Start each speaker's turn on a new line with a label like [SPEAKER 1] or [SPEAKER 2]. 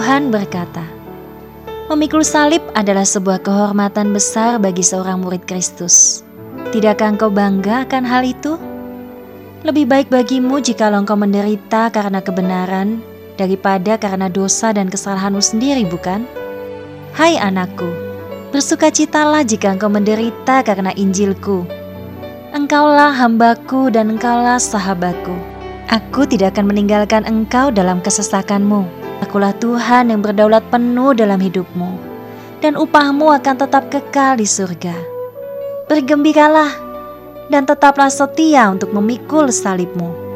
[SPEAKER 1] Tuhan berkata, Memikul salib adalah sebuah kehormatan besar bagi seorang murid Kristus. Tidakkah engkau bangga akan hal itu? Lebih baik bagimu jika engkau menderita karena kebenaran daripada karena dosa dan kesalahanmu sendiri, bukan? Hai anakku, bersukacitalah jika engkau menderita karena Injilku. Engkaulah hambaku dan engkaulah sahabatku. Aku tidak akan meninggalkan engkau dalam kesesakanmu. Akulah Tuhan yang berdaulat penuh dalam hidupmu, dan upahmu akan tetap kekal di surga. Bergembiralah dan tetaplah setia untuk memikul salibmu